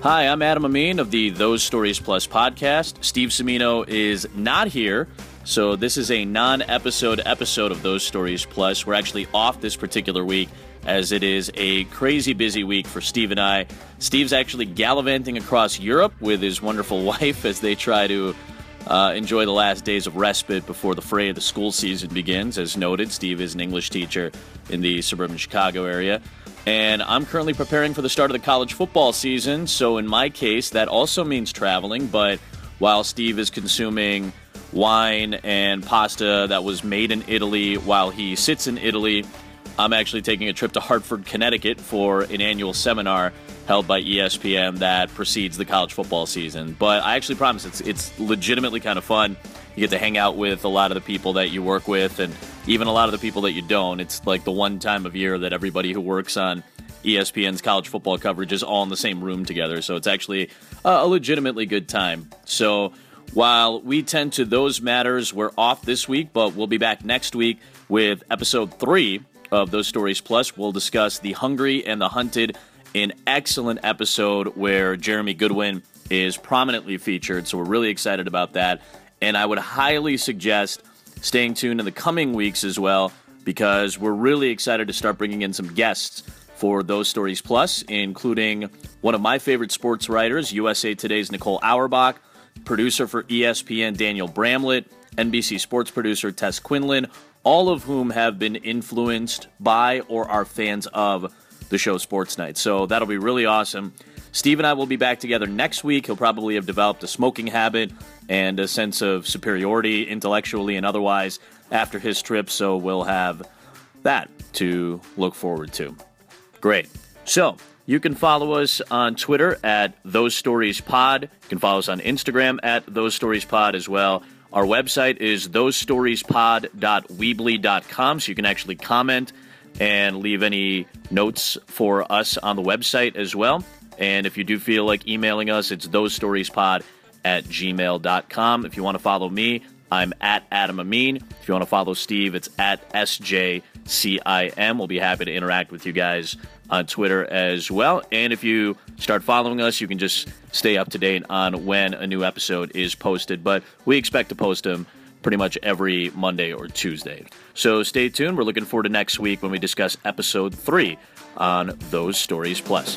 Hi, I'm Adam Amin of the Those Stories Plus podcast. Steve Semino is not here, so this is a non episode episode of Those Stories Plus. We're actually off this particular week as it is a crazy busy week for Steve and I. Steve's actually gallivanting across Europe with his wonderful wife as they try to uh, enjoy the last days of respite before the fray of the school season begins. As noted, Steve is an English teacher in the suburban Chicago area. And I'm currently preparing for the start of the college football season. So, in my case, that also means traveling. But while Steve is consuming wine and pasta that was made in Italy while he sits in Italy, I'm actually taking a trip to Hartford, Connecticut for an annual seminar held by ESPN that precedes the college football season. But I actually promise it's it's legitimately kind of fun. You get to hang out with a lot of the people that you work with and even a lot of the people that you don't. It's like the one time of year that everybody who works on ESPN's college football coverage is all in the same room together. So it's actually a legitimately good time. So while we tend to those matters, we're off this week, but we'll be back next week with episode three of Those Stories Plus. We'll discuss The Hungry and the Hunted, an excellent episode where Jeremy Goodwin is prominently featured. So we're really excited about that. And I would highly suggest staying tuned in the coming weeks as well, because we're really excited to start bringing in some guests for those stories plus, including one of my favorite sports writers, USA Today's Nicole Auerbach, producer for ESPN Daniel Bramlett, NBC sports producer Tess Quinlan, all of whom have been influenced by or are fans of the show Sports Night. So that'll be really awesome. Steve and I will be back together next week. He'll probably have developed a smoking habit and a sense of superiority intellectually and otherwise after his trip, so we'll have that to look forward to. Great. So, you can follow us on Twitter at Those Stories Pod. You can follow us on Instagram at Those Stories Pod as well. Our website is thosestoriespod.weebly.com, so you can actually comment and leave any notes for us on the website as well. And if you do feel like emailing us, it's thosestoriespod at gmail.com. If you want to follow me, I'm at Adam Amin. If you want to follow Steve, it's at SJCIM. We'll be happy to interact with you guys on Twitter as well. And if you start following us, you can just stay up to date on when a new episode is posted. But we expect to post them pretty much every Monday or Tuesday. So stay tuned. We're looking forward to next week when we discuss episode three on Those Stories Plus.